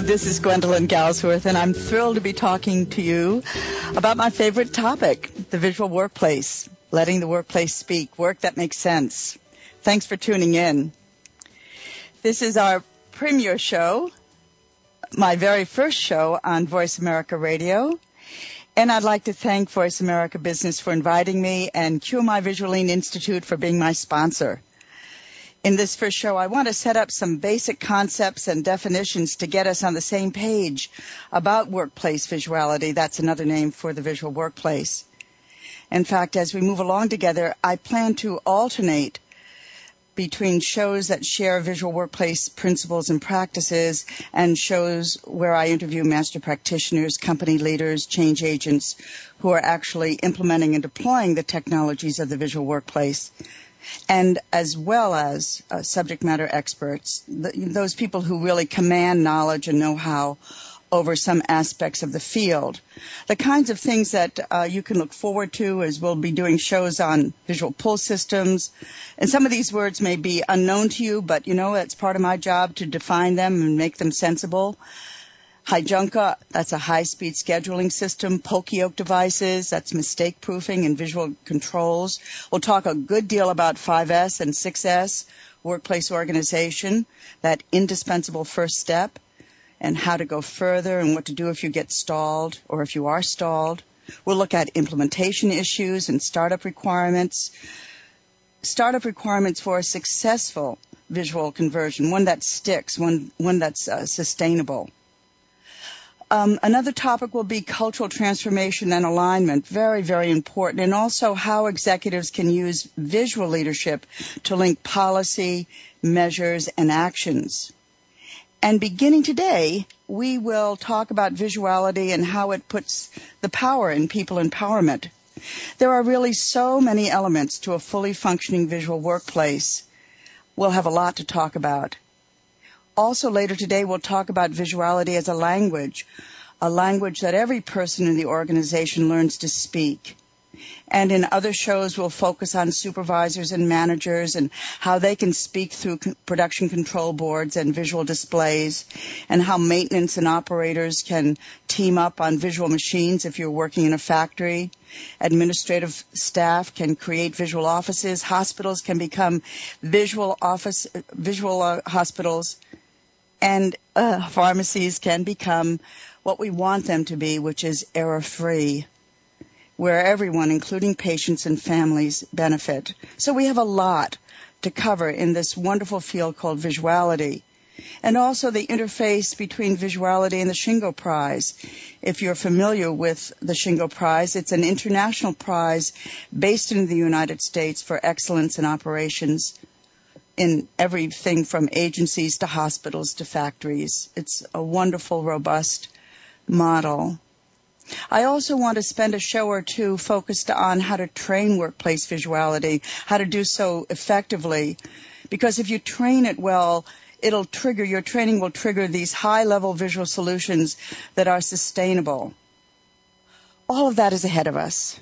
This is Gwendolyn Galsworth, and I'm thrilled to be talking to you about my favorite topic, the visual workplace, letting the workplace speak, work that makes sense. Thanks for tuning in. This is our premiere show, my very first show on Voice America Radio. And I'd like to thank Voice America Business for inviting me and QMI Visual Lean Institute for being my sponsor in this first show, I want to set up some basic concepts and definitions to get us on the same page about workplace visuality. That's another name for the visual workplace. In fact, as we move along together, I plan to alternate between shows that share visual workplace principles and practices and shows where I interview master practitioners, company leaders, change agents who are actually implementing and deploying the technologies of the visual workplace and as well as uh, subject matter experts, those people who really command knowledge and know-how over some aspects of the field. The kinds of things that uh, you can look forward to is we'll be doing shows on visual pull systems. And some of these words may be unknown to you, but you know, it's part of my job to define them and make them sensible. Heijunka, that's a high-speed scheduling system. Poka-yoke devices, that's mistake proofing and visual controls. We'll talk a good deal about 5S and 6S, workplace organization, that indispensable first step, and how to go further and what to do if you get stalled or if you are stalled. We'll look at implementation issues and startup requirements. Startup requirements for a successful visual conversion, one that sticks, one, one that's uh, sustainable. Um, another topic will be cultural transformation and alignment. Very, very important. And also how executives can use visual leadership to link policy, measures, and actions. And beginning today, we will talk about visuality and how it puts the power in people empowerment. There are really so many elements to a fully functioning visual workplace. We'll have a lot to talk about. Also later today, we'll talk about visuality as a language, a language that every person in the organization learns to speak. And in other shows, we'll focus on supervisors and managers and how they can speak through production control boards and visual displays and how maintenance and operators can team up on visual machines if you're working in a factory. Administrative staff can create visual offices. Hospitals can become visual office, visual uh, hospitals and uh, pharmacies can become what we want them to be, which is error free, where everyone, including patients and families, benefit. So we have a lot to cover in this wonderful field called visuality. And also the interface between visuality and the Shingo Prize. If you're familiar with the Shingo Prize, it's an international prize based in the United States for excellence in operations in everything from agencies to hospitals to factories. It's a wonderful, robust model. I also want to spend a show or two focused on how to train workplace visuality, how to do so effectively. Because if you train it well, it'll trigger, your training will trigger these high level visual solutions that are sustainable. All of that is ahead of us.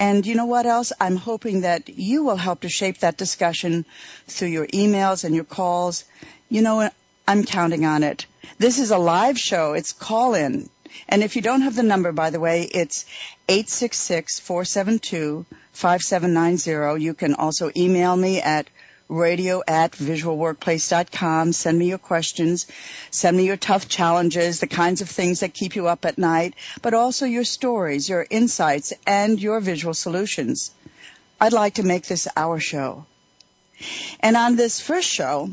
And you know what else? I'm hoping that you will help to shape that discussion through your emails and your calls. You know, I'm counting on it. This is a live show. It's call in. And if you don't have the number, by the way, it's 866-472-5790. You can also email me at radio at visualworkplace.com. Send me your questions. Send me your tough challenges, the kinds of things that keep you up at night, but also your stories, your insights, and your visual solutions. I'd like to make this our show. And on this first show,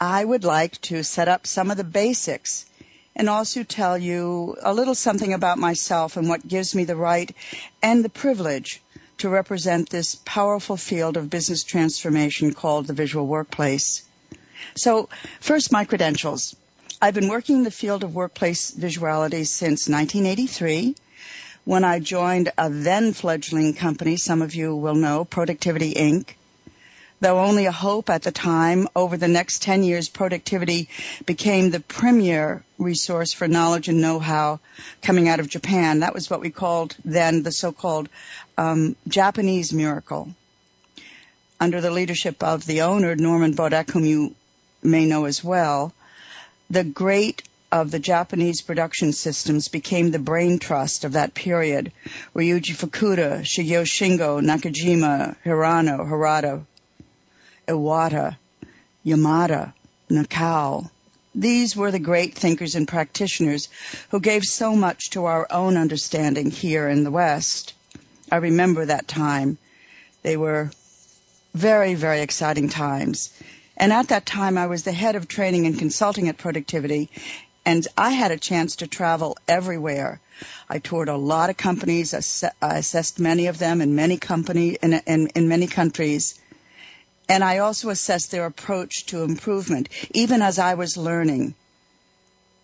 I would like to set up some of the basics and also tell you a little something about myself and what gives me the right and the privilege to represent this powerful field of business transformation called the visual workplace. So first, my credentials. I've been working in the field of workplace visuality since 1983 when I joined a then fledgling company, some of you will know, Productivity Inc. Though only a hope at the time, over the next 10 years, productivity became the premier resource for knowledge and know-how coming out of Japan. That was what we called then the so-called um, Japanese miracle. Under the leadership of the owner, Norman Bodek, whom you may know as well, the great of the Japanese production systems became the brain trust of that period. Ryuji Fukuda, Shigeo Shingo, Nakajima, Hirano, Harada, Iwata, Yamada, Nakao. These were the great thinkers and practitioners who gave so much to our own understanding here in the West. I remember that time. They were very, very exciting times. And at that time, I was the head of training and consulting at Productivity, and I had a chance to travel everywhere. I toured a lot of companies, I assessed many of them in many company in, in, in many countries, and I also assessed their approach to improvement, even as I was learning.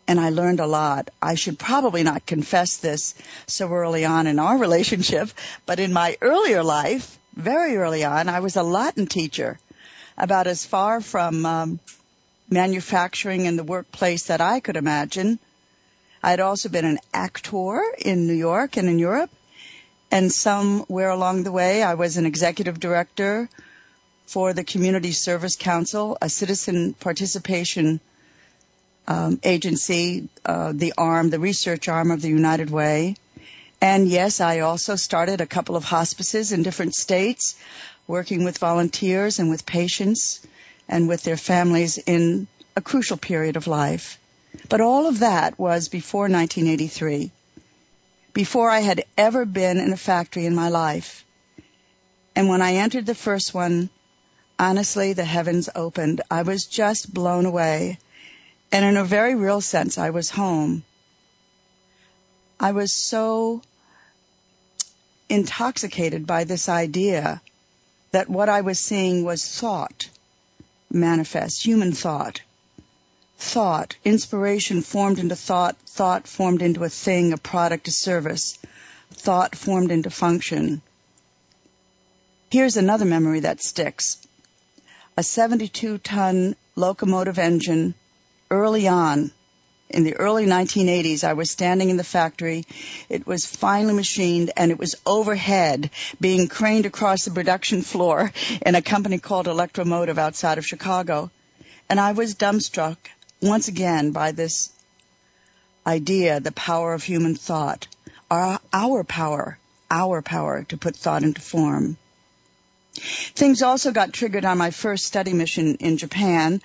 And I learned a lot. I should probably not confess this so early on in our relationship, but in my earlier life, very early on, I was a Latin teacher, about as far from um, manufacturing in the workplace that I could imagine. I had also been an actor in New York and in Europe, and somewhere along the way, I was an executive director for the Community Service Council, a citizen participation um, agency, uh, the arm, the research arm of the United Way. And yes, I also started a couple of hospices in different states, working with volunteers and with patients and with their families in a crucial period of life. But all of that was before 1983, before I had ever been in a factory in my life. And when I entered the first one, honestly, the heavens opened. I was just blown away. And in a very real sense, I was home. I was so intoxicated by this idea that what I was seeing was thought manifest, human thought. Thought, inspiration formed into thought, thought formed into a thing, a product, a service, thought formed into function. Here's another memory that sticks a 72 ton locomotive engine early on in the early 1980s, I was standing in the factory. It was finely machined and it was overhead being craned across the production floor in a company called Electromotive outside of Chicago. And I was dumbstruck once again by this idea, the power of human thought, our, our power, our power to put thought into form. Things also got triggered on my first study mission in Japan,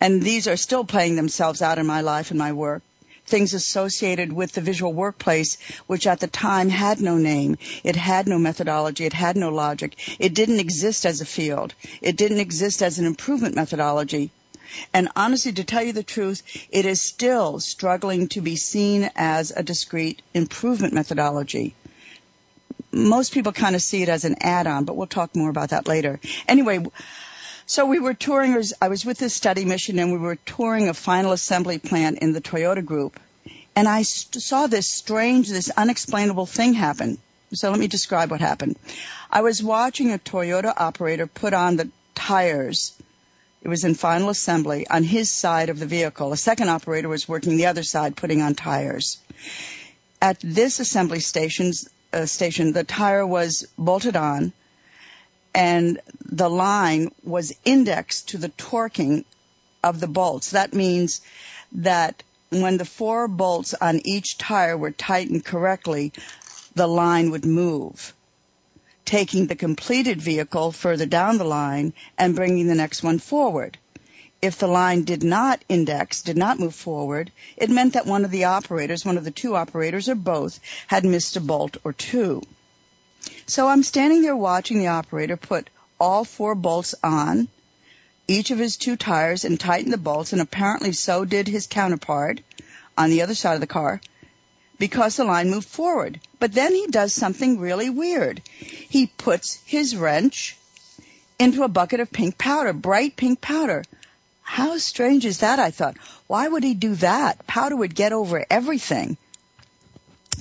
and these are still playing themselves out in my life and my work. Things associated with the visual workplace, which at the time had no name. It had no methodology. It had no logic. It didn't exist as a field. It didn't exist as an improvement methodology. And honestly, to tell you the truth, it is still struggling to be seen as a discrete improvement methodology most people kind of see it as an add-on, but we'll talk more about that later. Anyway, so we were touring, I was with this study mission and we were touring a final assembly plant in the Toyota group. And I saw this strange, this unexplainable thing happen. So let me describe what happened. I was watching a Toyota operator put on the tires. It was in final assembly on his side of the vehicle. A second operator was working the other side putting on tires. At this assembly station, uh, station, the tire was bolted on and the line was indexed to the torquing of the bolts. That means that when the four bolts on each tire were tightened correctly, the line would move, taking the completed vehicle further down the line and bringing the next one forward. If the line did not index, did not move forward, it meant that one of the operators, one of the two operators or both, had missed a bolt or two. So I'm standing there watching the operator put all four bolts on each of his two tires and tighten the bolts, and apparently so did his counterpart on the other side of the car because the line moved forward. But then he does something really weird. He puts his wrench into a bucket of pink powder, bright pink powder. How strange is that? I thought. Why would he do that? Powder would get over everything.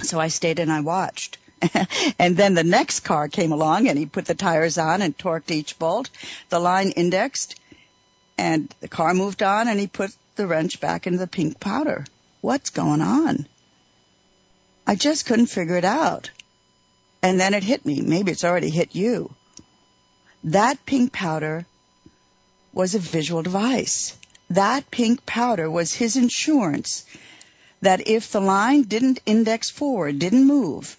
So I stayed and I watched. and then the next car came along and he put the tires on and torqued each bolt. The line indexed and the car moved on and he put the wrench back into the pink powder. What's going on? I just couldn't figure it out. And then it hit me. Maybe it's already hit you. That pink powder was a visual device. That pink powder was his insurance that if the line didn't index forward, didn't move,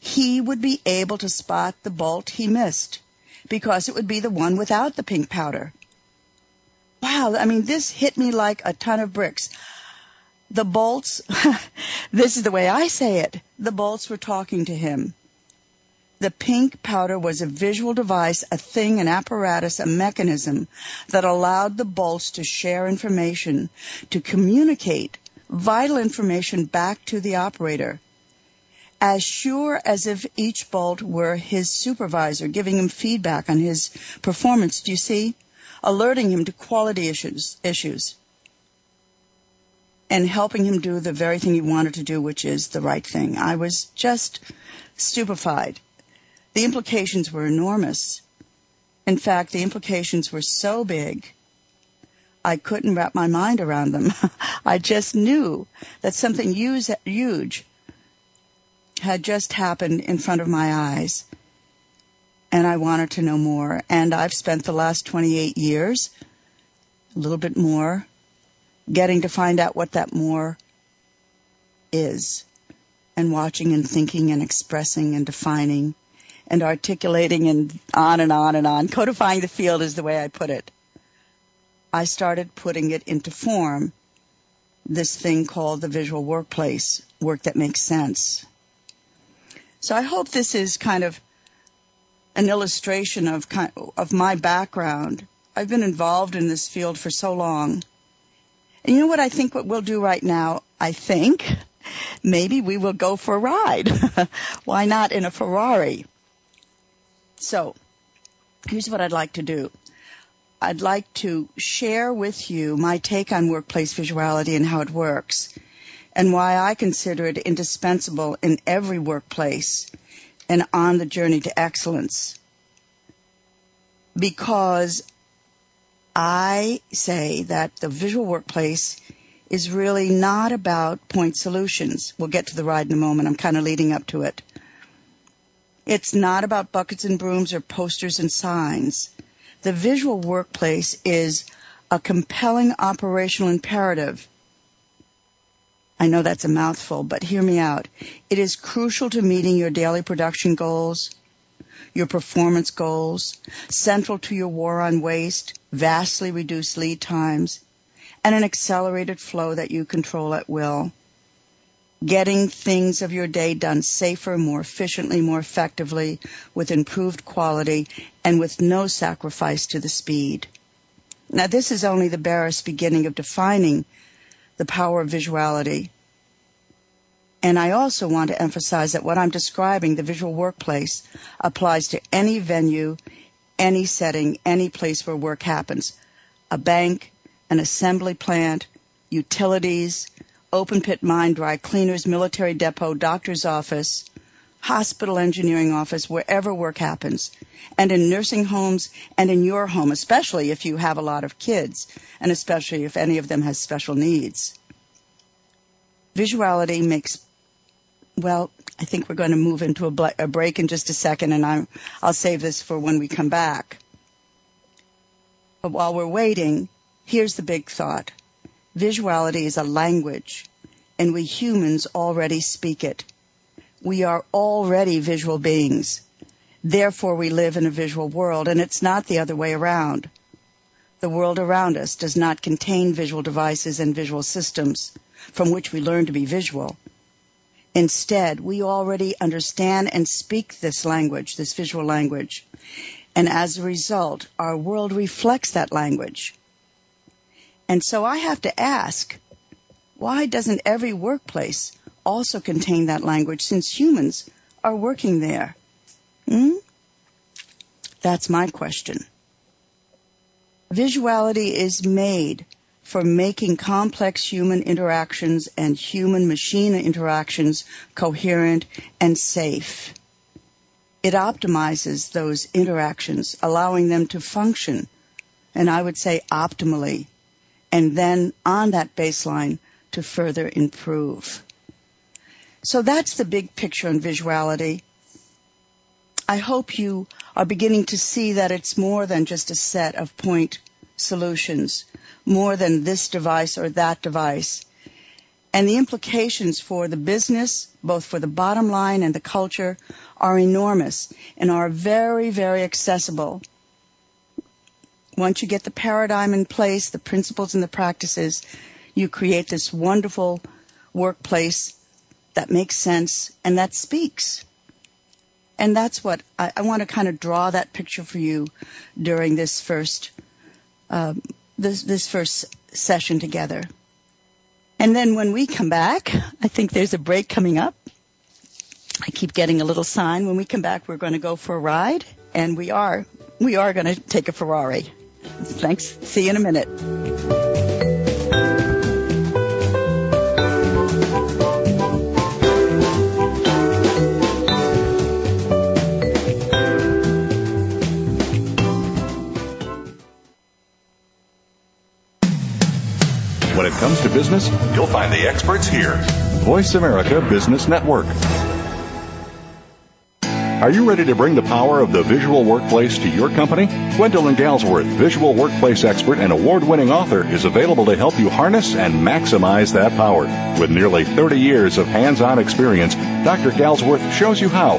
he would be able to spot the bolt he missed because it would be the one without the pink powder. Wow, I mean, this hit me like a ton of bricks. The bolts, this is the way I say it, the bolts were talking to him. The pink powder was a visual device, a thing, an apparatus, a mechanism that allowed the bolts to share information, to communicate vital information back to the operator as sure as if each bolt were his supervisor, giving him feedback on his performance. Do you see? Alerting him to quality issues, issues. And helping him do the very thing he wanted to do, which is the right thing. I was just stupefied. The implications were enormous. In fact, the implications were so big, I couldn't wrap my mind around them. I just knew that something huge had just happened in front of my eyes. And I wanted to know more. And I've spent the last 28 years, a little bit more, getting to find out what that more is. And watching and thinking and expressing and defining and articulating and on and on and on. Codifying the field is the way I put it. I started putting it into form, this thing called the visual workplace, work that makes sense. So I hope this is kind of an illustration of of my background. I've been involved in this field for so long. And you know what I think what we'll do right now? I think maybe we will go for a ride. Why not in a Ferrari? So, here's what I'd like to do. I'd like to share with you my take on workplace visuality and how it works and why I consider it indispensable in every workplace and on the journey to excellence. Because I say that the visual workplace is really not about point solutions. We'll get to the ride in a moment. I'm kind of leading up to it. It's not about buckets and brooms or posters and signs. The visual workplace is a compelling operational imperative I know that's a mouthful, but hear me out. It is crucial to meeting your daily production goals, your performance goals, central to your war on waste, vastly reduced lead times, and an accelerated flow that you control at will. Getting things of your day done safer, more efficiently, more effectively, with improved quality, and with no sacrifice to the speed. Now this is only the barest beginning of defining the power of visuality. And I also want to emphasize that what I'm describing, the visual workplace, applies to any venue, any setting, any place where work happens. A bank, an assembly plant, utilities, open pit mine, dry cleaners, military depot, doctor's office, hospital engineering office, wherever work happens. And in nursing homes and in your home, especially if you have a lot of kids and especially if any of them has special needs. Visuality makes, well, I think we're going to move into a, a break in just a second and i I'll save this for when we come back. But while we're waiting, here's the big thought. Visuality is a language, and we humans already speak it. We are already visual beings. Therefore, we live in a visual world, and it's not the other way around. The world around us does not contain visual devices and visual systems from which we learn to be visual. Instead, we already understand and speak this language, this visual language. And as a result, our world reflects that language. And so I have to ask, why doesn't every workplace also contain that language since humans are working there? Hmm? That's my question. Visuality is made for making complex human interactions and human machine interactions coherent and safe. It optimizes those interactions, allowing them to function, and I would say optimally, and then on that baseline to further improve. So that's the big picture on visuality. I hope you are beginning to see that it's more than just a set of point solutions more than this device or that device. And the implications for the business, both for the bottom line and the culture, are enormous and are very, very accessible. Once you get the paradigm in place, the principles and the practices, you create this wonderful workplace that makes sense and that speaks. And that's what I, I want to kind of draw that picture for you during this first um, this, this first session together. And then when we come back, I think there's a break coming up. I keep getting a little sign. When we come back, we're going to go for a ride, and we are we are going to take a Ferrari. Thanks. See you in a minute. When it comes to business, you'll find the experts here. Voice America Business Network. Are you ready to bring the power of the visual workplace to your company? Gwendolyn Galsworth, visual workplace expert and award winning author, is available to help you harness and maximize that power. With nearly 30 years of hands on experience, Dr. Galsworth shows you how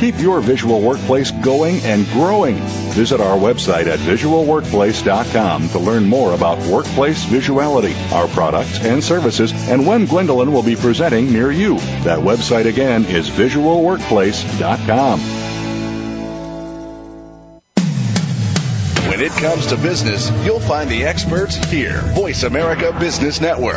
Keep your visual workplace going and growing. Visit our website at visualworkplace.com to learn more about workplace visuality, our products and services, and when Gwendolyn will be presenting near you. That website again is visualworkplace.com. When it comes to business, you'll find the experts here. Voice America Business Network.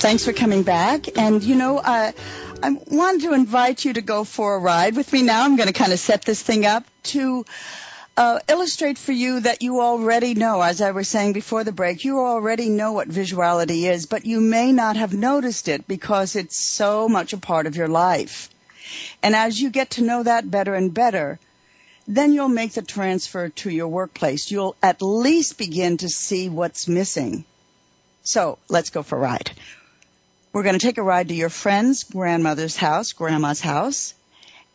Thanks for coming back. And you know, uh, I wanted to invite you to go for a ride with me now. I'm going to kind of set this thing up to uh, illustrate for you that you already know, as I was saying before the break, you already know what visuality is, but you may not have noticed it because it's so much a part of your life. And as you get to know that better and better, then you'll make the transfer to your workplace. You'll at least begin to see what's missing. So let's go for a ride. We're going to take a ride to your friend's grandmother's house, grandma's house.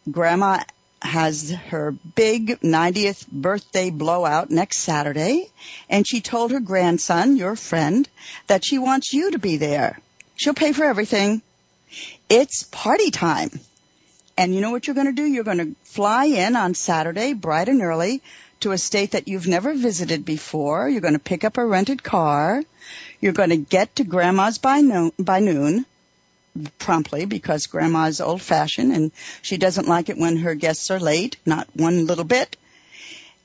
Grandma has her big 90th birthday blowout next Saturday, and she told her grandson, your friend, that she wants you to be there. She'll pay for everything. It's party time. And you know what you're going to do? You're going to fly in on Saturday, bright and early, to a state that you've never visited before. You're going to pick up a rented car. You're going to get to grandma's by noon, by noon promptly because grandma's old fashioned and she doesn't like it when her guests are late, not one little bit.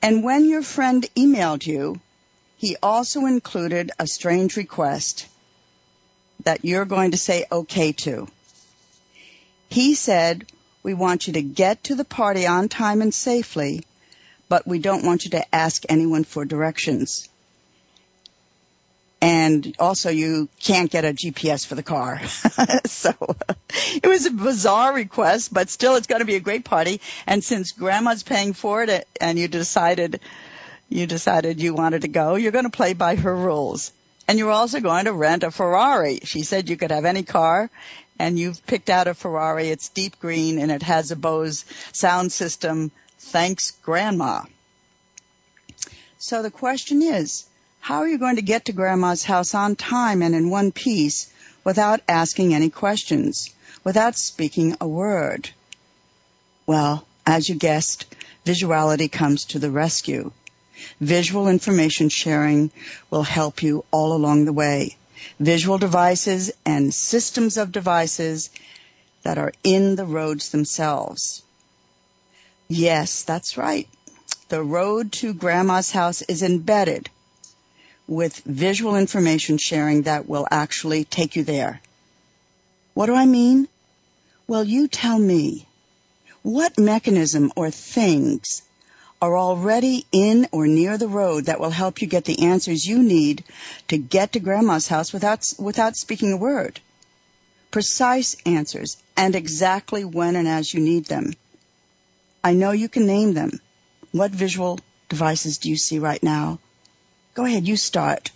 And when your friend emailed you, he also included a strange request that you're going to say okay to. He said, we want you to get to the party on time and safely, but we don't want you to ask anyone for directions. And also you can't get a GPS for the car. so it was a bizarre request, but still it's going to be a great party. And since grandma's paying for it and you decided, you decided you wanted to go, you're going to play by her rules. And you're also going to rent a Ferrari. She said you could have any car and you've picked out a Ferrari. It's deep green and it has a Bose sound system. Thanks, Grandma. So the question is, how are you going to get to Grandma's house on time and in one piece without asking any questions, without speaking a word? Well, as you guessed, visuality comes to the rescue. Visual information sharing will help you all along the way visual devices and systems of devices that are in the roads themselves. Yes, that's right. The road to grandma's house is embedded with visual information sharing that will actually take you there. What do I mean? Well, you tell me. What mechanism or things are already in or near the road that will help you get the answers you need to get to grandma's house without, without speaking a word. Precise answers and exactly when and as you need them. I know you can name them. What visual devices do you see right now? Go ahead, you start.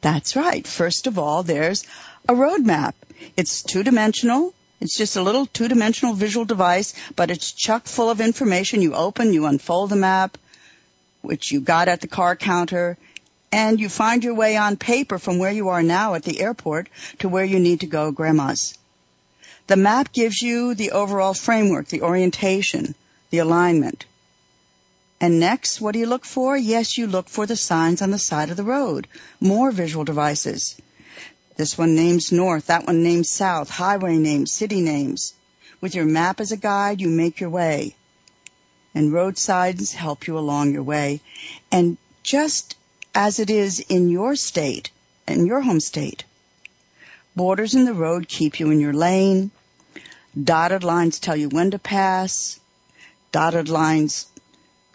That's right. First of all, there's a road map. It's two dimensional. It's just a little two-dimensional visual device, but it's chock full of information. You open, you unfold the map, which you got at the car counter, and you find your way on paper from where you are now at the airport to where you need to go, grandma's. The map gives you the overall framework, the orientation, the alignment. And next, what do you look for? Yes, you look for the signs on the side of the road. More visual devices. This one names north, that one names south, highway names, city names. With your map as a guide, you make your way. And roadsides help you along your way. And just as it is in your state, in your home state, borders in the road keep you in your lane. Dotted lines tell you when to pass. Dotted lines,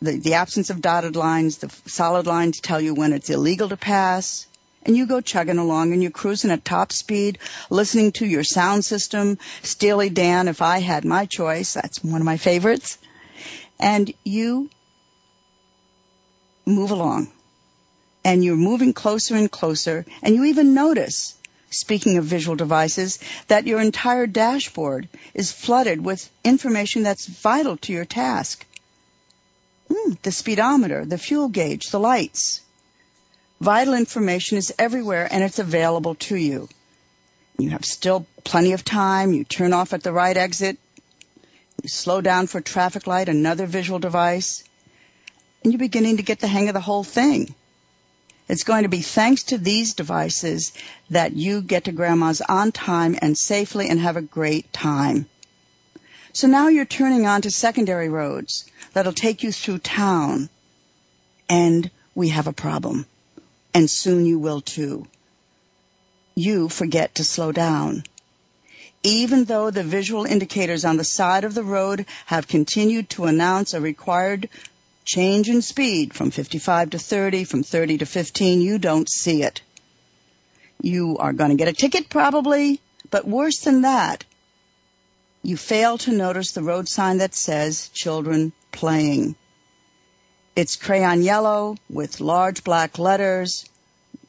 the, the absence of dotted lines, the solid lines tell you when it's illegal to pass and you go chugging along and you're cruising at top speed, listening to your sound system, Steely Dan, if I had my choice, that's one of my favorites. And you move along. And you're moving closer and closer, and you even notice, speaking of visual devices, that your entire dashboard is flooded with information that's vital to your task. Mm, the speedometer, the fuel gauge, the lights, Vital information is everywhere and it's available to you. You have still plenty of time. You turn off at the right exit. You slow down for traffic light, another visual device. And you're beginning to get the hang of the whole thing. It's going to be thanks to these devices that you get to grandma's on time and safely and have a great time. So now you're turning on to secondary roads that'll take you through town. And we have a problem and soon you will too. You forget to slow down. Even though the visual indicators on the side of the road have continued to announce a required change in speed from 55 to 30, from 30 to 15, you don't see it. You are going to get a ticket probably, but worse than that, you fail to notice the road sign that says children playing. It's crayon yellow with large black letters.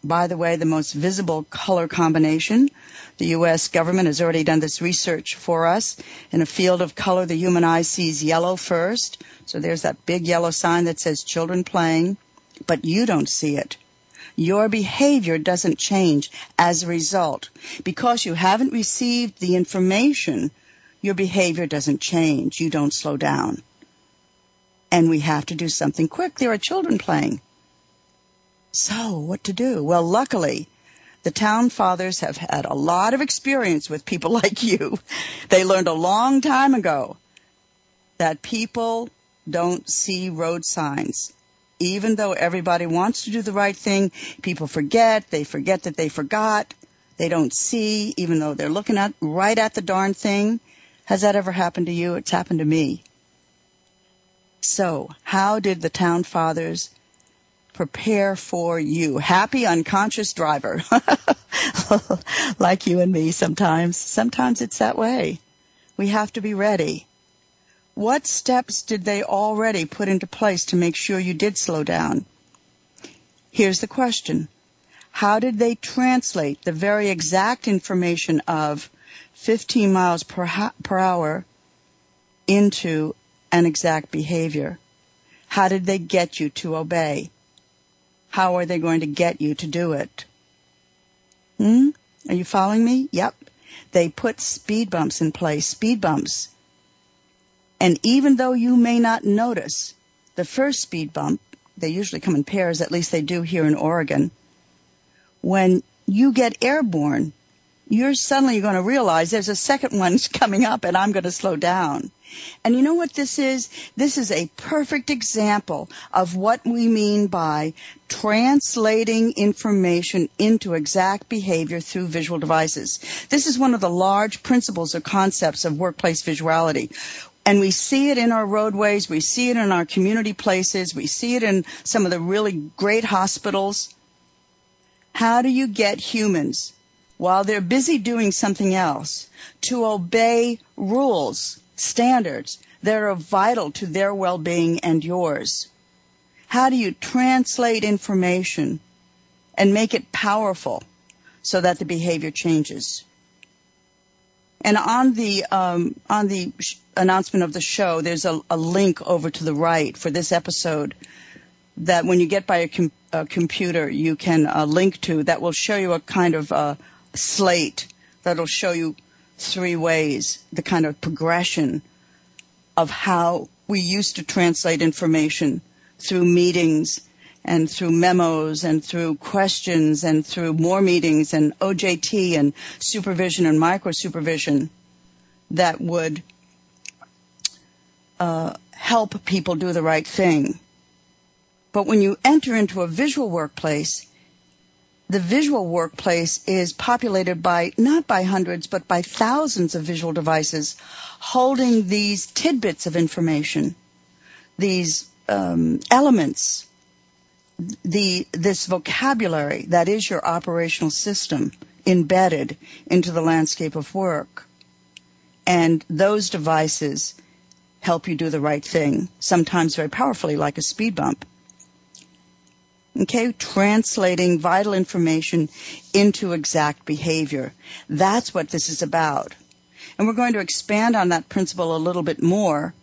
By the way, the most visible color combination. The U.S. government has already done this research for us. In a field of color, the human eye sees yellow first. So there's that big yellow sign that says children playing, but you don't see it. Your behavior doesn't change as a result. Because you haven't received the information, your behavior doesn't change. You don't slow down and we have to do something quick. There are children playing. So, what to do? Well, luckily, The town fathers have had a lot of experience with people like you. They learned a long time ago that people don't see road signs. Even though everybody wants to do the right thing, people forget, they forget that they forgot, they don't see, even though they're looking at right at the darn thing. Has that ever happened to you? It's happened to me. So, how did the town fathers prepare for you? Happy unconscious driver. like you and me sometimes. Sometimes it's that way. We have to be ready. What steps did they already put into place to make sure you did slow down? Here's the question. How did they translate the very exact information of 15 miles per, per hour into an exact behavior? How did they get you to obey? How are they going to get you to do it? Hmm? Are you following me? Yep. They put speed bumps in place, speed bumps. And even though you may not notice the first speed bump, they usually come in pairs, at least they do here in Oregon. When you get airborne, you're suddenly going to realize there's a second one coming up and I'm going to slow down. And you know what this is? This is a perfect example of what we mean by translating information into exact behavior through visual devices. This is one of the large principles or concepts of workplace visuality. And we see it in our roadways, we see it in our community places, we see it in some of the really great hospitals. How do you get humans while they're busy doing something else to obey rules, standards that are vital to their well-being and yours? How do you translate information and make it powerful so that the behavior changes? And on the um, on the sh- announcement of the show, there's a, a, link over to the right for this episode that when you get by a, com- a computer, you can uh, link to that will show you a kind of uh, slate that'll show you three ways, the kind of progression of how we used to translate information through meetings and through memos and through questions and through more meetings and OJT and supervision and micro supervision that would uh, help people do the right thing. But when you enter into a visual workplace, the visual workplace is populated by not by hundreds but by thousands of visual devices holding these tidbits of information, these um, elements, the this vocabulary that is your operational system embedded into the landscape of work, and those devices help you do the right thing, sometimes very powerfully, like a speed bump. Okay, translating vital information into exact behavior. That's what this is about. And we're going to expand on that principle a little bit more.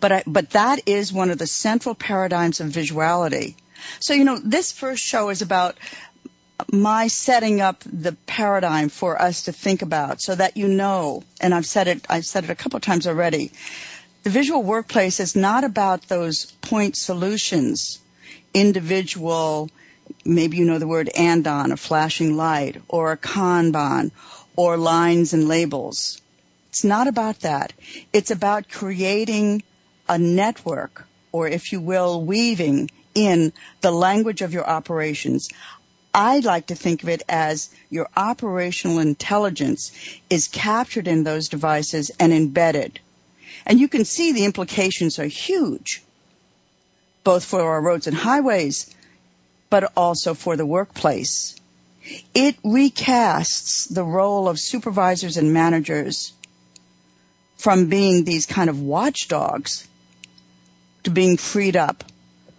But, I, but that is one of the central paradigms of visuality. So, you know, this first show is about my setting up the paradigm for us to think about so that you know, and I've said it, I've said it a couple of times already, the visual workplace is not about those point solutions, individual, maybe you know the word andon, a flashing light, or a kanban, or lines and labels. It's not about that. It's about creating a network, or if you will, weaving in the language of your operations. I like to think of it as your operational intelligence is captured in those devices and embedded. And you can see the implications are huge, both for our roads and highways, but also for the workplace. It recasts the role of supervisors and managers from being these kind of watchdogs to being freed up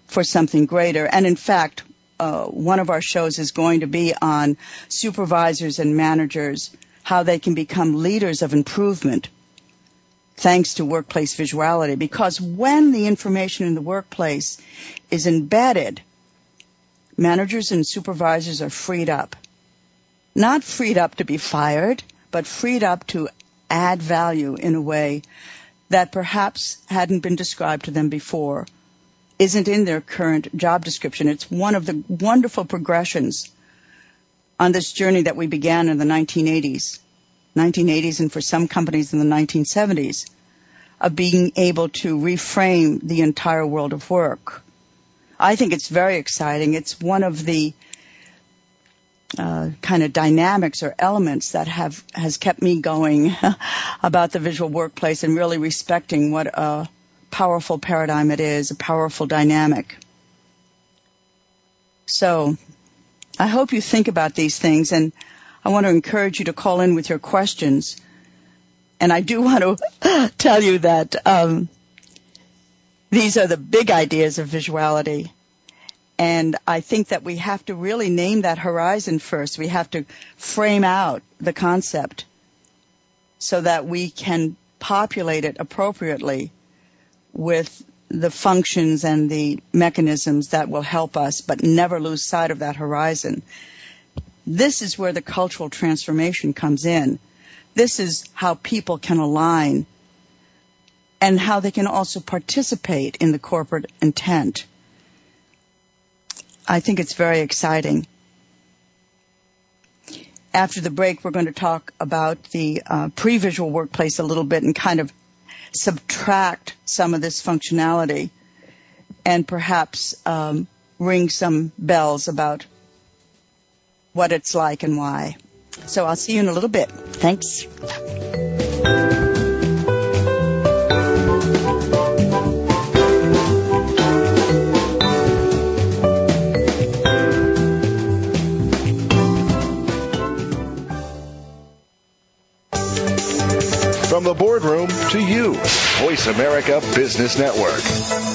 for something greater. And in fact, uh, one of our shows is going to be on supervisors and managers, how they can become leaders of improvement thanks to workplace visuality. Because when the information in the workplace is embedded, managers and supervisors are freed up. Not freed up to be fired, but freed up to add value in a way that perhaps hadn't been described to them before, isn't in their current job description. It's one of the wonderful progressions on this journey that we began in the 1980s, 1980s and for some companies in the 1970s, of being able to reframe the entire world of work. I think it's very exciting. It's one of the uh, kind of dynamics or elements that have has kept me going about the visual workplace and really respecting what a powerful paradigm it is, a powerful dynamic. So, I hope you think about these things and I want to encourage you to call in with your questions. And I do want to tell you that um, these are the big ideas of visuality. And I think that we have to really name that horizon first. We have to frame out the concept so that we can populate it appropriately with the functions and the mechanisms that will help us, but never lose sight of that horizon. This is where the cultural transformation comes in. This is how people can align and how they can also participate in the corporate intent. I think it's very exciting. After the break, we're going to talk about the uh, pre-visual workplace a little bit and kind of subtract some of this functionality and perhaps um, ring some bells about what it's like and why. So I'll see you in a little bit. Thanks. From the boardroom to you, Voice America Business Network.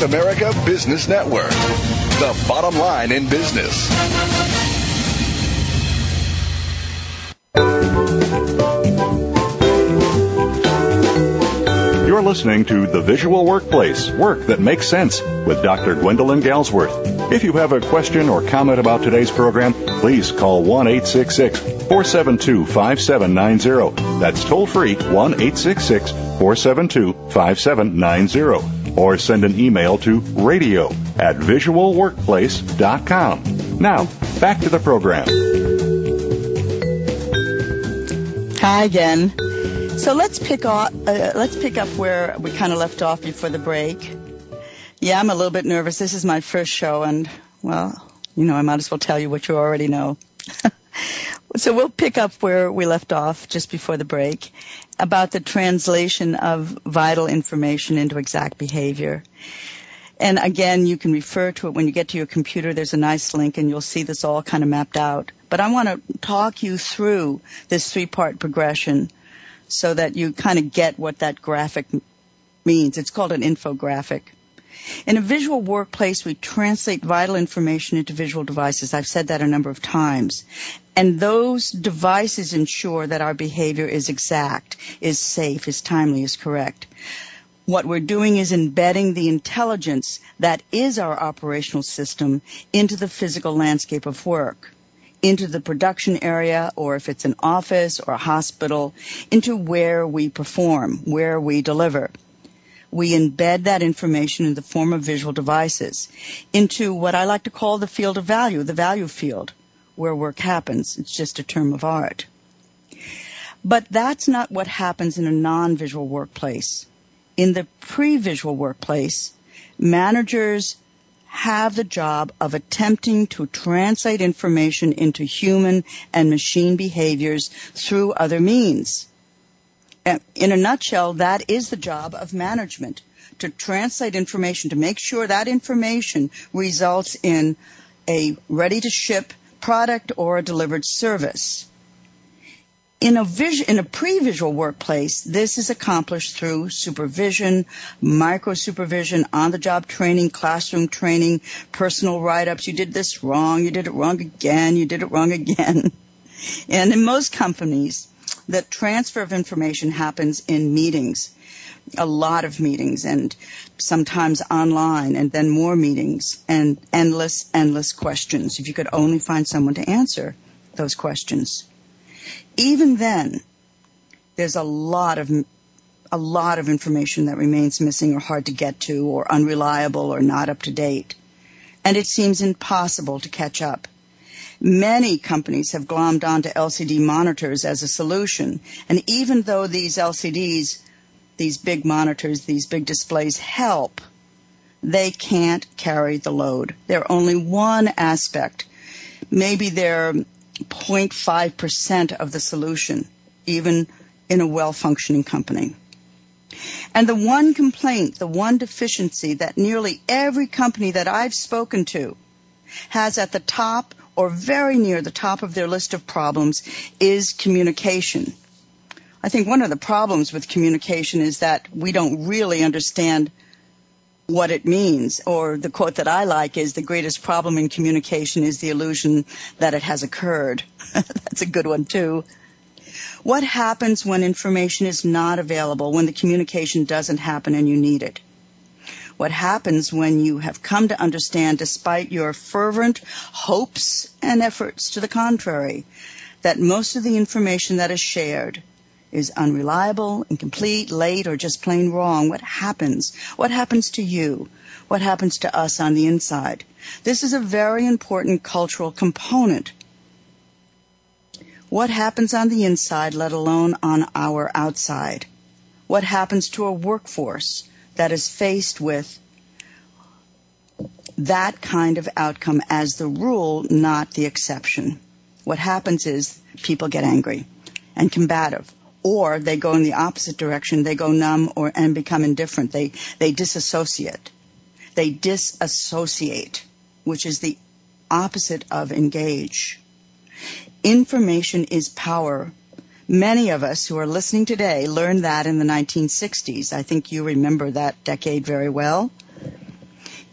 Voice America Business Network, the bottom line in business. You're listening to The Visual Workplace Work That Makes Sense with Dr. Gwendolyn Galsworth. If you have a question or comment about today's program, please call 1 866 472 5790. That's toll free 1 866 472 5790. Or send an email to radio at visualworkplace.com. Now, back to the program. Hi again. So let's pick off, uh, let's pick up where we kind of left off before the break. Yeah, I'm a little bit nervous. This is my first show and, well, you know, I might as well tell you what you already know. so we'll pick up where we left off just before the break about the translation of vital information into exact behavior. And again, you can refer to it when you get to your computer. There's a nice link and you'll see this all kind of mapped out. But I want to talk you through this three part progression so that you kind of get what that graphic means. It's called an infographic. In a visual workplace, we translate vital information into visual devices. I've said that a number of times. And those devices ensure that our behavior is exact, is safe, is timely, is correct. What we're doing is embedding the intelligence that is our operational system into the physical landscape of work into the production area or if it's an office or a hospital, into where we perform, where we deliver. We embed that information in the form of visual devices into what I like to call the field of value, the value field, where work happens. It's just a term of art. But that's not what happens in a non-visual workplace. In the pre-visual workplace, managers have the job of attempting to translate information into human and machine behaviors through other means. In a nutshell, that is the job of management to translate information, to make sure that information results in a ready to ship product or a delivered service. In a, in a pre-visual workplace, this is accomplished through supervision, micro supervision, on-the-job training, classroom training, personal write-ups. You did this wrong. You did it wrong again. You did it wrong again. And in most companies, the transfer of information happens in meetings a lot of meetings and sometimes online and then more meetings and endless, endless questions. If you could only find someone to answer those questions. Even then, there's a lot of a lot of information that remains missing or hard to get to or unreliable or not up to date. And it seems impossible to catch up. Many companies have glommed onto LCD monitors as a solution. And even though these LCDs these big monitors, these big displays help, they can't carry the load. They're only one aspect. Maybe they're 0.5% of the solution, even in a well-functioning company. And the one complaint, the one deficiency that nearly every company that I've spoken to has at the top or very near the top of their list of problems is communication. I think one of the problems with communication is that we don't really understand what it means. Or the quote that I like is the greatest problem in communication is the illusion that it has occurred. That's a good one too. What happens when information is not available, when the communication doesn't happen and you need it? What happens when you have come to understand, despite your fervent hopes and efforts to the contrary, that most of the information that is shared is unreliable, incomplete, late, or just plain wrong, what happens? What happens to you? What happens to us on the inside? This is a very important cultural component. What happens on the inside, let alone on our outside? What happens to a workforce that is faced with that kind of outcome as the rule, not the exception? What happens is people get angry and combative or they go in the opposite direction. They go numb or and become indifferent. They they disassociate. They disassociate, which is the opposite of engage. Information is power. Many of us who are listening today learned that in the 1960s. I think you remember that decade very well.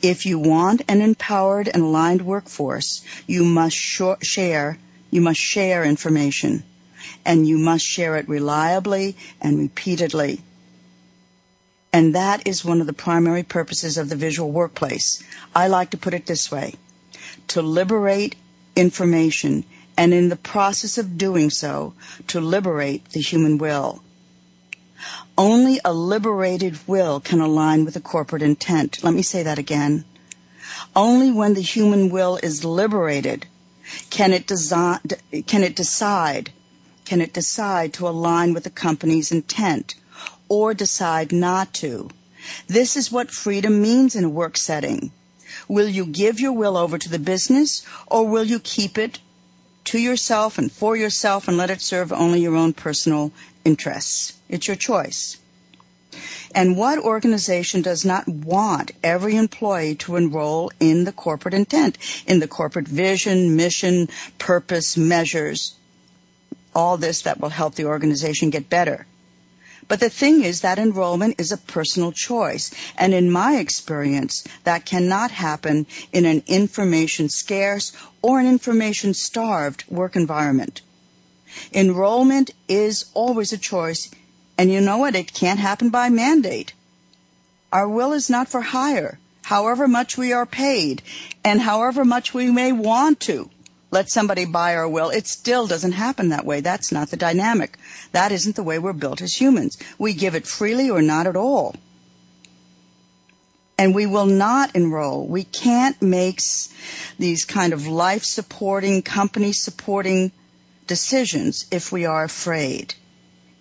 If you want an empowered and aligned workforce, you must share, you must share information and you must share it reliably and repeatedly. And that is one of the primary purposes of the visual workplace. I like to put it this way. To liberate information and in the process of doing so, to liberate the human will. Only a liberated will can align with a corporate intent. Let me say that again. Only when the human will is liberated can it, can it decide can it decide to align with the company's intent or decide not to? This is what freedom means in a work setting. Will you give your will over to the business or will you keep it to yourself and for yourself and let it serve only your own personal interests? It's your choice. And what organization does not want every employee to enroll in the corporate intent, in the corporate vision, mission, purpose, measures? all this that will help the organization get better. But the thing is that enrollment is a personal choice. And in my experience, that cannot happen in an information scarce or an information starved work environment. Enrollment is always a choice. And you know what? It can't happen by mandate. Our will is not for hire, however much we are paid and however much we may want to let somebody buy our will. It still doesn't happen that way. That's not the dynamic. That isn't the way we're built as humans. We give it freely or not at all. And we will not enroll. We can't make these kind of life supporting, company supporting decisions if we are afraid.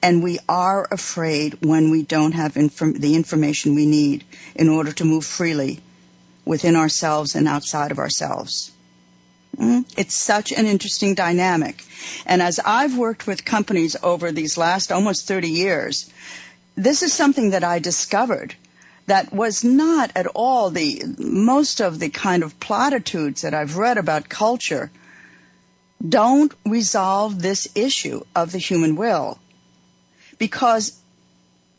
And we are afraid when we don't have inform- the information we need in order to move freely within ourselves and outside of ourselves. Mm-hmm. It's such an interesting dynamic. And as I've worked with companies over these last almost 30 years, this is something that I discovered that was not at all the most of the kind of platitudes that I've read about culture don't resolve this issue of the human will because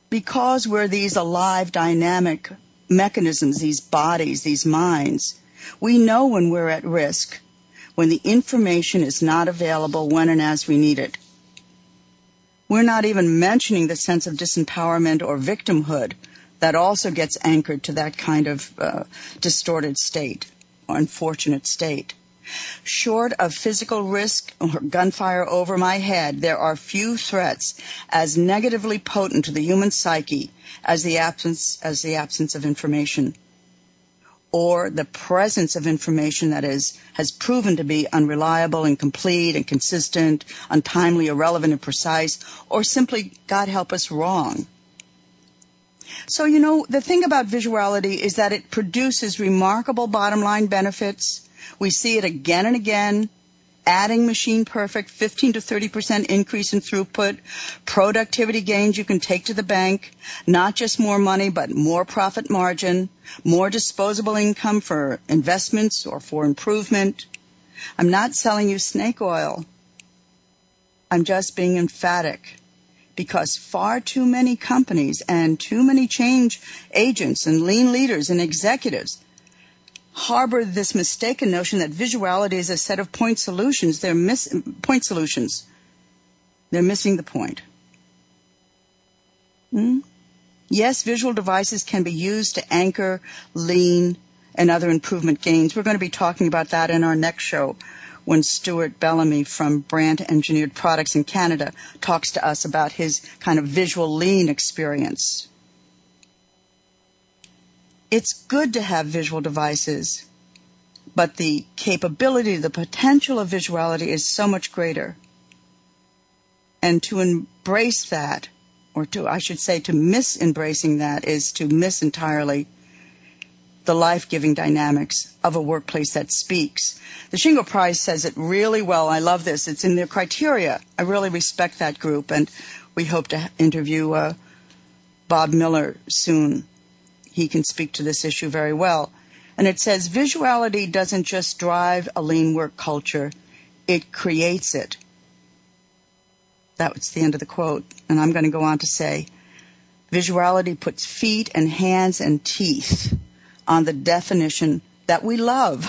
because we're these alive dynamic mechanisms these bodies these minds we know when we're at risk when the information is not available when and as we need it we're not even mentioning the sense of disempowerment or victimhood that also gets anchored to that kind of uh, distorted state or unfortunate state. Short of physical risk or gunfire over my head, there are few threats as negatively potent to the human psyche as the absence, as the absence of information or the presence of information that is, has proven to be unreliable, incomplete, inconsistent, untimely, irrelevant, and precise, or simply, God help us, wrong. So, you know, the thing about visuality is that it produces remarkable bottom line benefits. We see it again and again. Adding machine perfect, 15 to 30% increase in throughput, productivity gains you can take to the bank, not just more money, but more profit margin, more disposable income for investments or for improvement. I'm not selling you snake oil. I'm just being emphatic because far too many companies and too many change agents and lean leaders and executives harbor this mistaken notion that visuality is a set of point solutions. They're point solutions. They're missing the point. Hmm? Yes, visual devices can be used to anchor lean and other improvement gains. We're going to be talking about that in our next show when Stuart Bellamy from Brandt Engineered Products in Canada talks to us about his kind of visual lean experience. It's good to have visual devices, but the capability, the potential of visuality is so much greater. And to embrace that, or to, I should say, to miss embracing that is to miss entirely the life-giving dynamics of a workplace that speaks. The Shingo Prize says it really well. I love this. It's in their criteria. I really respect that group, and we hope to interview uh, Bob Miller soon. He can speak to this issue very well. And it says visuality doesn't just drive a lean work culture, it creates it. That was the end of the quote. And I'm going to go on to say, visuality puts feet and hands and teeth on the definition that we love.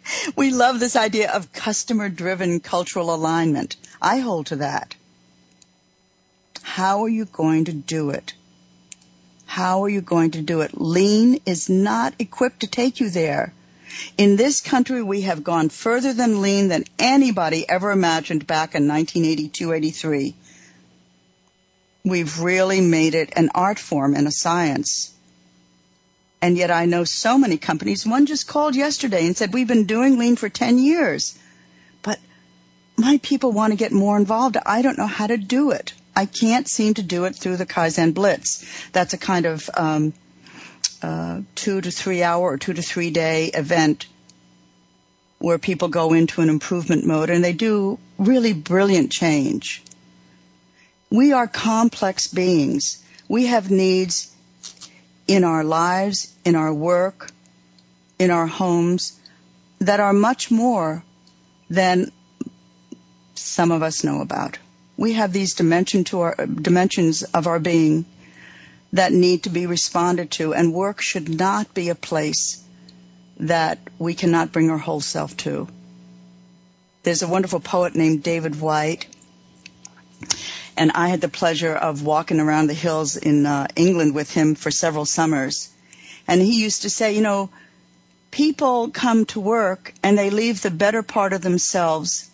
we love this idea of customer driven cultural alignment. I hold to that. How are you going to do it? How are you going to do it? Lean is not equipped to take you there. In this country, we have gone further than lean than anybody ever imagined back in 1982-83. We've really made it an art form and a science. And yet I know so many companies. One just called yesterday and said, we've been doing lean for 10 years, but my people want to get more involved. I don't know how to do it. I can't seem to do it through the Kaizen Blitz. That's a kind of um, uh, two to three hour or two to three day event where people go into an improvement mode and they do really brilliant change. We are complex beings. We have needs in our lives, in our work, in our homes that are much more than some of us know about. We have these dimensions of our being that need to be responded to, and work should not be a place that we cannot bring our whole self to. There's a wonderful poet named David Whyte, and I had the pleasure of walking around the hills in uh, England with him for several summers. And he used to say, you know, people come to work and they leave the better part of themselves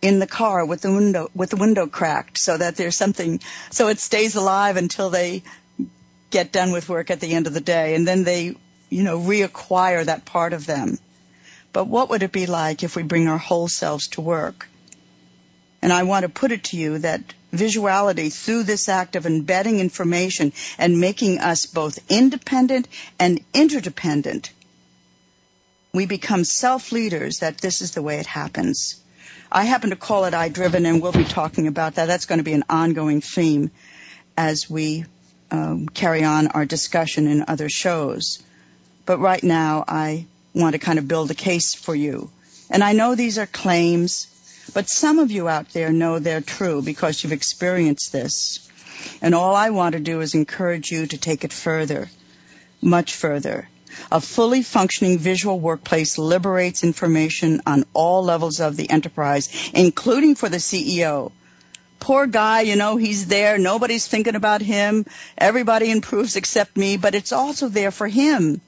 in the car with the window with the window cracked so that there's something so it stays alive until they get done with work at the end of the day. And then they you know reacquire that part of them. But what would it be like if we bring our whole selves to work? And I want to put it to you that visuality through this act of embedding information and making us both independent and interdependent we become self-leaders that this is the way it happens. I happen to call it I-driven and we'll be talking about that. That's going to be an ongoing theme as we um, carry on our discussion in other shows. But right now I want to kind of build a case for you. And I know these are claims, but some of you out there know they're true because you've experienced this. And all I want to do is encourage you to take it further, much further. A fully functioning visual workplace liberates information on all levels of the enterprise, including for the CEO. Poor guy, you know, he's there. Nobody's thinking about him. Everybody improves except me, but it's also there for him.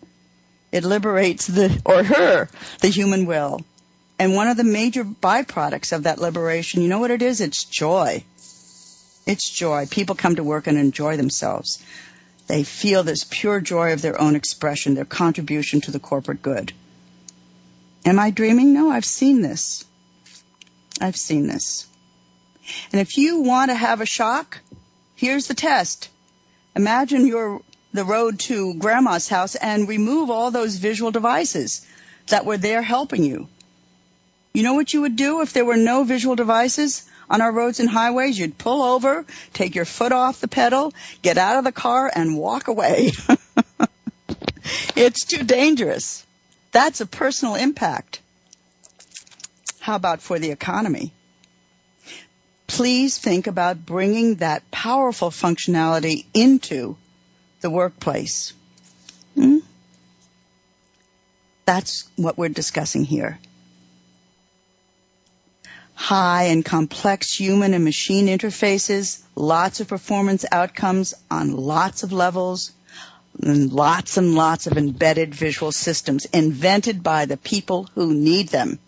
It liberates the, or her, the human will. And one of the major byproducts of that liberation, you know what it is? It's joy. It's joy. People come to work and enjoy themselves. They feel this pure joy of their own expression, their contribution to the corporate good. Am I dreaming? No, I've seen this. I've seen this. And if you want to have a shock, here's the test. Imagine you're the road to grandma's house and remove all those visual devices that were there helping you. You know what you would do if there were no visual devices? On our roads and highways, you'd pull over, take your foot off the pedal, get out of the car, and walk away. it's too dangerous. That's a personal impact. How about for the economy? Please think about bringing that powerful functionality into the workplace. Hmm? That's what we're discussing here high and complex human and machine interfaces, lots of performance outcomes on lots of levels, and lots and lots of embedded visual systems invented by the people who need them.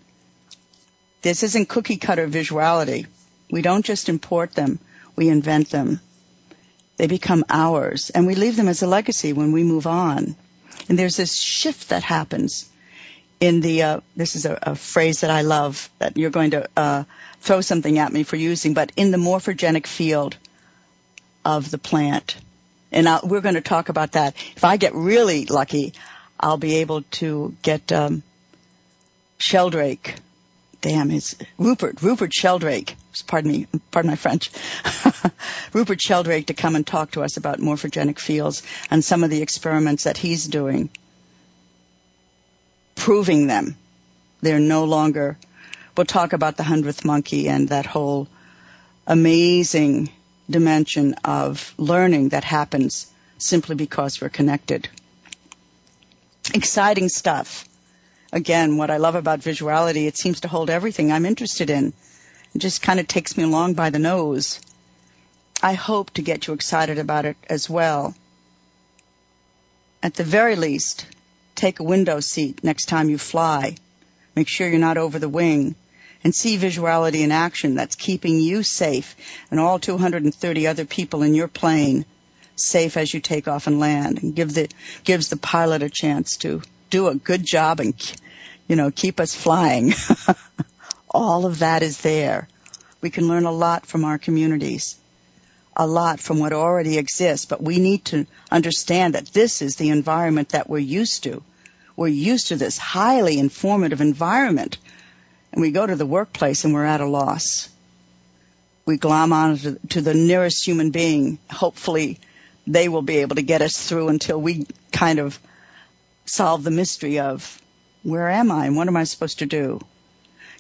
This isn't cookie cutter visuality. We don't just import them, we invent them. They become ours, and we leave them as a legacy when we move on. And there's this shift that happens in the uh, this is a, a, phrase that I love that you're going to uh, throw something at me for using, but in the morphogenic field of the plant, and I'll, we're going to talk about that. If I get really lucky, I'll be able to get um, Sheldrake. Damn, it's Rupert Rupert Sheldrake. Pardon me, pardon my French. Rupert Sheldrake to come and talk to us about morphogenic fields and some of the experiments that he's doing proving them. They're no longer, we'll talk about the hundredth monkey and that whole amazing dimension of learning that happens simply because we're connected. Exciting stuff. Again, what I love about visuality, it seems to hold everything I'm interested in. It just kind of takes me along by the nose. I hope to get you excited about it as well. At the very least, take a window seat next time you fly. Make sure you're not over the wing and see visuality in action that's keeping you safe and all 230 other people in your plane safe as you take off and land and give the, gives the pilot a chance to do a good job and, you know, keep us flying. all of that is there. We can learn a lot from our communities a lot from what already exists, but we need to understand that this is the environment that we're used to. We're used to this highly informative environment. And we go to the workplace and we're at a loss. We glom on to, the nearest human being. Hopefully they will be able to get us through until we kind of solve the mystery of where am I and what am I supposed to do?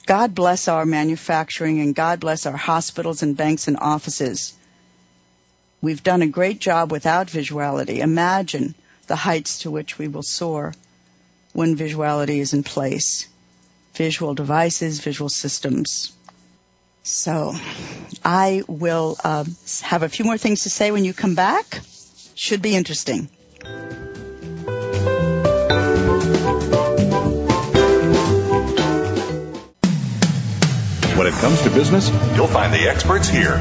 God bless our manufacturing and God bless our hospitals and banks and offices We've done a great job without visuality. Imagine the heights to which we will soar when visuality is in place. Visual devices, visual systems. So I will uh, have a few more things to say when you come back. Should be interesting. When it comes to business, you'll find the experts here.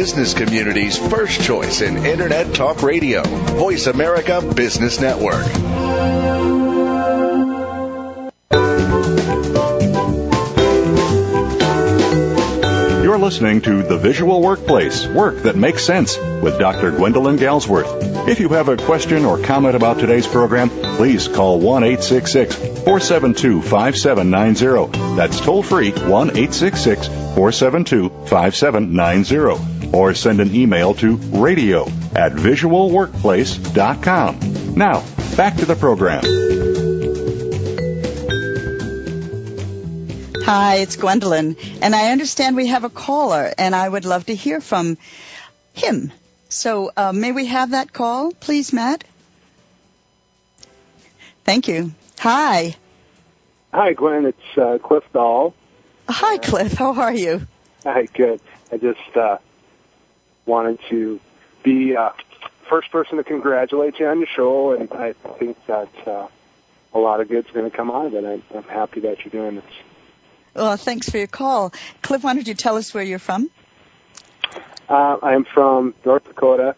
business community's first choice in Internet Talk Radio. Voice America Business Network. You're listening to The Visual Workplace Work That Makes Sense with Dr. Gwendolyn Galsworth. If you have a question or comment about today's program, please call 1 866 472 5790. That's toll free 1 866 472 5790. Or send an email to radio at visualworkplace.com. Now, back to the program. Hi, it's Gwendolyn, and I understand we have a caller, and I would love to hear from him. So, uh, may we have that call, please, Matt? Thank you. Hi. Hi, Gwen. It's uh, Cliff Dahl. Hi, Cliff. How are you? Hi, good. I just uh, wanted to be uh, first person to congratulate you on your show, and I think that uh, a lot of good's going to come out of it. I, I'm happy that you're doing this. Well, thanks for your call. Cliff, why don't you tell us where you're from? Uh, I'm from North Dakota.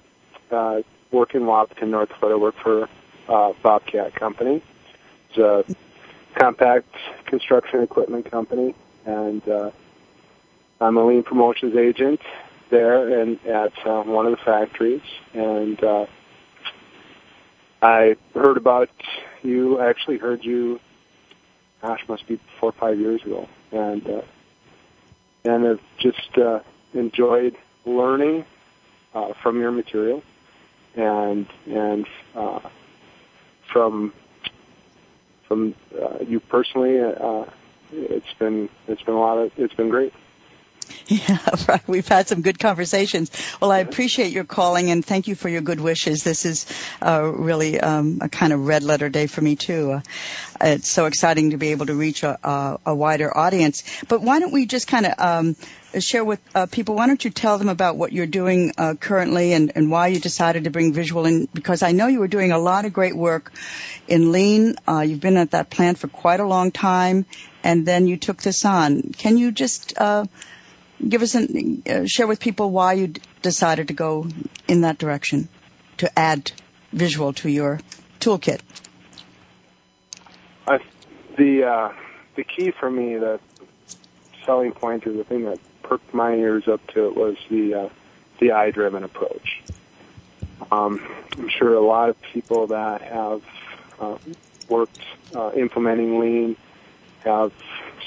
Uh, work in Wahpeton, North Dakota. Work for uh, Bobcat Company. It's a compact construction equipment company, and uh, I'm a lean promotions agent there and at uh, one of the factories. And uh, I heard about you. I actually heard you. Gosh, must be four or five years ago, and uh, and I've just uh, enjoyed learning uh, from your material and and uh, from from uh, you personally. Uh, it's been it's been a lot of it's been great. Yeah, right. We've had some good conversations. Well, I appreciate your calling and thank you for your good wishes. This is uh, really um, a kind of red letter day for me too. Uh, it's so exciting to be able to reach a, a, a wider audience. But why don't we just kind of um, share with uh, people? Why don't you tell them about what you're doing uh, currently and, and why you decided to bring visual in? Because I know you were doing a lot of great work in Lean. Uh, you've been at that plant for quite a long time, and then you took this on. Can you just uh, give us an uh, share with people why you d- decided to go in that direction to add visual to your toolkit. I, the uh, the key for me, the selling point, or the thing that perked my ears up to it was the uh, the I-driven approach. Um, I'm sure a lot of people that have uh, worked uh, implementing lean have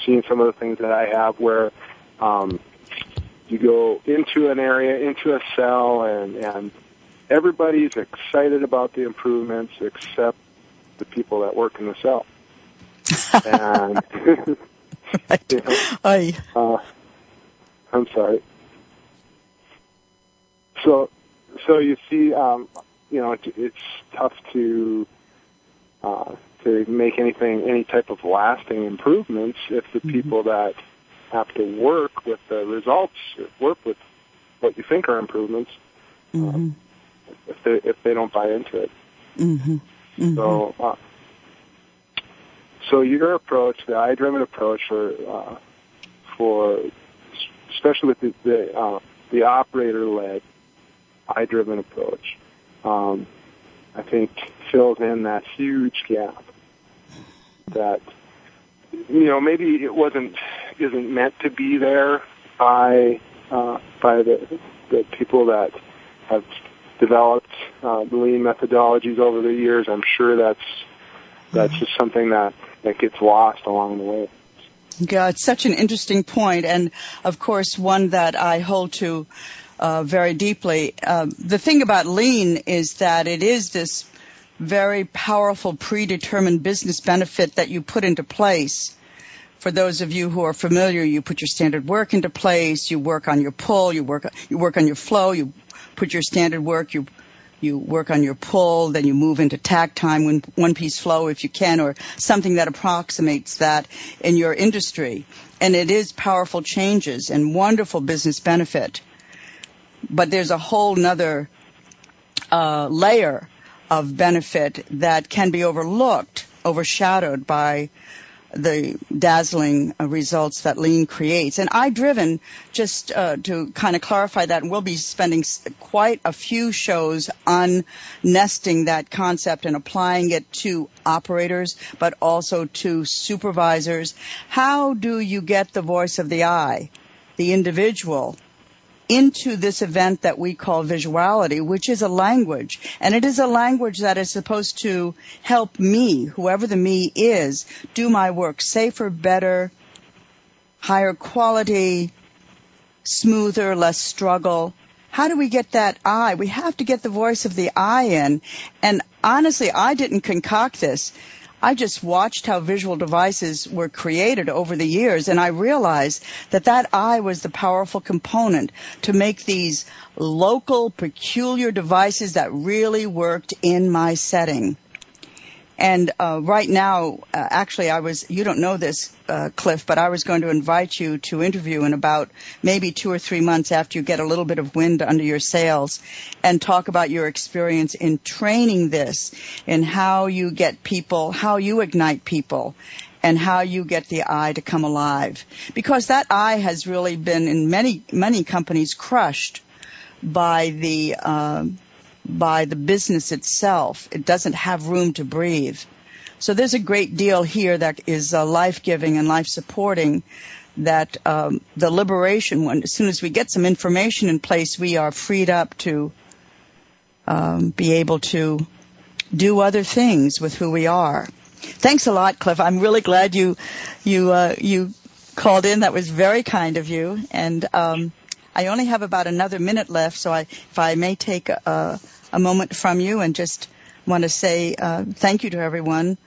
seen some of the things that I have where um, you go into an area, into a cell, and, and everybody's excited about the improvements except the people that work in the cell. and right. you know, uh, I'm sorry. So, so you see, um, you know, it, it's tough to uh, to make anything, any type of lasting improvements if the people that have to work with the results, work with what you think are improvements, Mm-hmm. if they if they don't buy into it. Mm-hmm. Mm-hmm. So, uh, so your approach, the I-driven approach, for uh, for especially with the the, uh, the operator-led I-driven approach, um, I think fills in that huge gap that you know maybe it wasn't isn't meant to be there by uh, by the the people that have developed uh, lean methodologies over the years, I'm sure that's that's mm-hmm. just something that that gets lost along the way. Yeah, it's such an interesting point, and of course, one that I hold to uh, very deeply. Uh, the thing about lean is that it is this very powerful predetermined business benefit that you put into place. For those of you who are familiar, you put your standard work into place, you work on your pull, you work you work on your flow, you put your standard work, you you work on your pull, then you move into takt time, one piece flow if you can, or something that approximates that in your industry. And it is powerful changes and wonderful business benefit. But there's a whole nother uh, layer of benefit that can be overlooked, overshadowed by the dazzling uh, results that lean creates. And I-driven, just uh, to kind of clarify that, we'll be spending quite a few shows on nesting that concept and applying it to operators, but also to supervisors. How do you get the voice of the I, the individual, into this event that we call visuality, which is a language. And it is a language that is supposed to help me, whoever the me is, do my work safer, better, higher quality, smoother, less struggle. How do we get that I? We have to get the voice of the I in. And honestly, I didn't concoct this. I just watched how visual devices were created over the years and I realized that that I was the powerful component to make these local peculiar devices that really worked in my setting. And uh, right now, uh, actually, I was, you don't know this, uh, Cliff, but I was going to invite you to interview in about maybe two or three months after you get a little bit of wind under your sails and talk about your experience in training this and how you get people, how you ignite people and how you get the I to come alive. Because that I has really been in many, many companies crushed by the, um, by the business itself. It doesn't have room to breathe. So there's a great deal here that is uh, life-giving and life-supporting that um, the liberation one, as soon as we get some information in place, we are freed up to um, be able to do other things with who we are. Thanks a lot, Cliff. I'm really glad you you uh, you called in. That was very kind of you. And um, I only have about another minute left, so I, if I may take a, a moment from you and just want to say uh, thank you to everyone.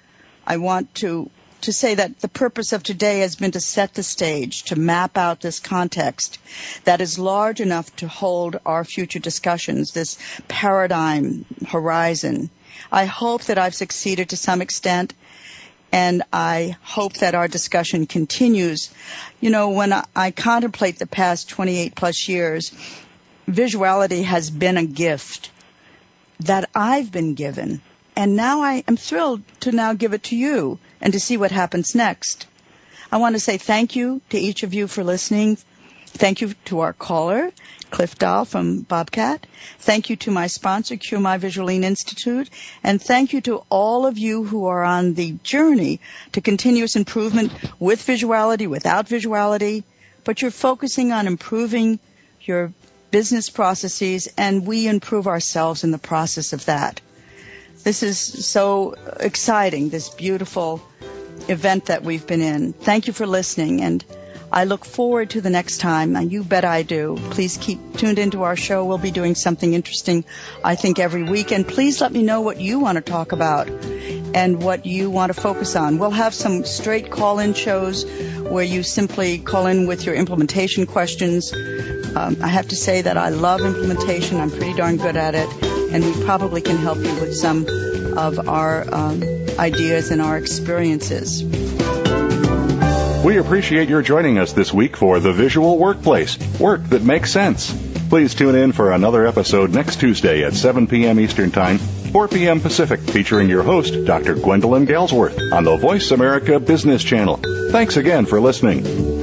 I want to to say that the purpose of today has been to set the stage, to map out this context that is large enough to hold our future discussions, this paradigm horizon. I hope that I've succeeded to some extent and I hope that our discussion continues. You know, when I, I contemplate the past 28 plus years, visuality has been a gift that I've been given. And now I am thrilled to now give it to you and to see what happens next. I want to say thank you to each of you for listening. Thank you to our caller, Cliff Dahl from Bobcat. Thank you to my sponsor, My Visual Lean Institute. And thank you to all of you who are on the journey to continuous improvement with visuality, without visuality, but you're focusing on improving your business processes, and we improve ourselves in the process of that. This is so exciting, this beautiful event that we've been in. Thank you for listening, and I look forward to the next time, and you bet I do. Please keep tuned into our show. We'll be doing something interesting, I think, every week. And please let me know what you want to talk about and what you want to focus on. We'll have some straight call-in shows where you simply call in with your implementation questions. Um, I have to say that I love implementation. I'm pretty darn good at it, and we probably can help you with some of our um, ideas and our experiences. We appreciate your joining us this week for The Visual Workplace, work that makes sense. Please tune in for another episode next Tuesday at 7 p.m. Eastern Time, 4 p.m. Pacific, featuring your host, Dr. Gwendolyn Galsworth, on the Voice America Business Channel. Thanks again for listening.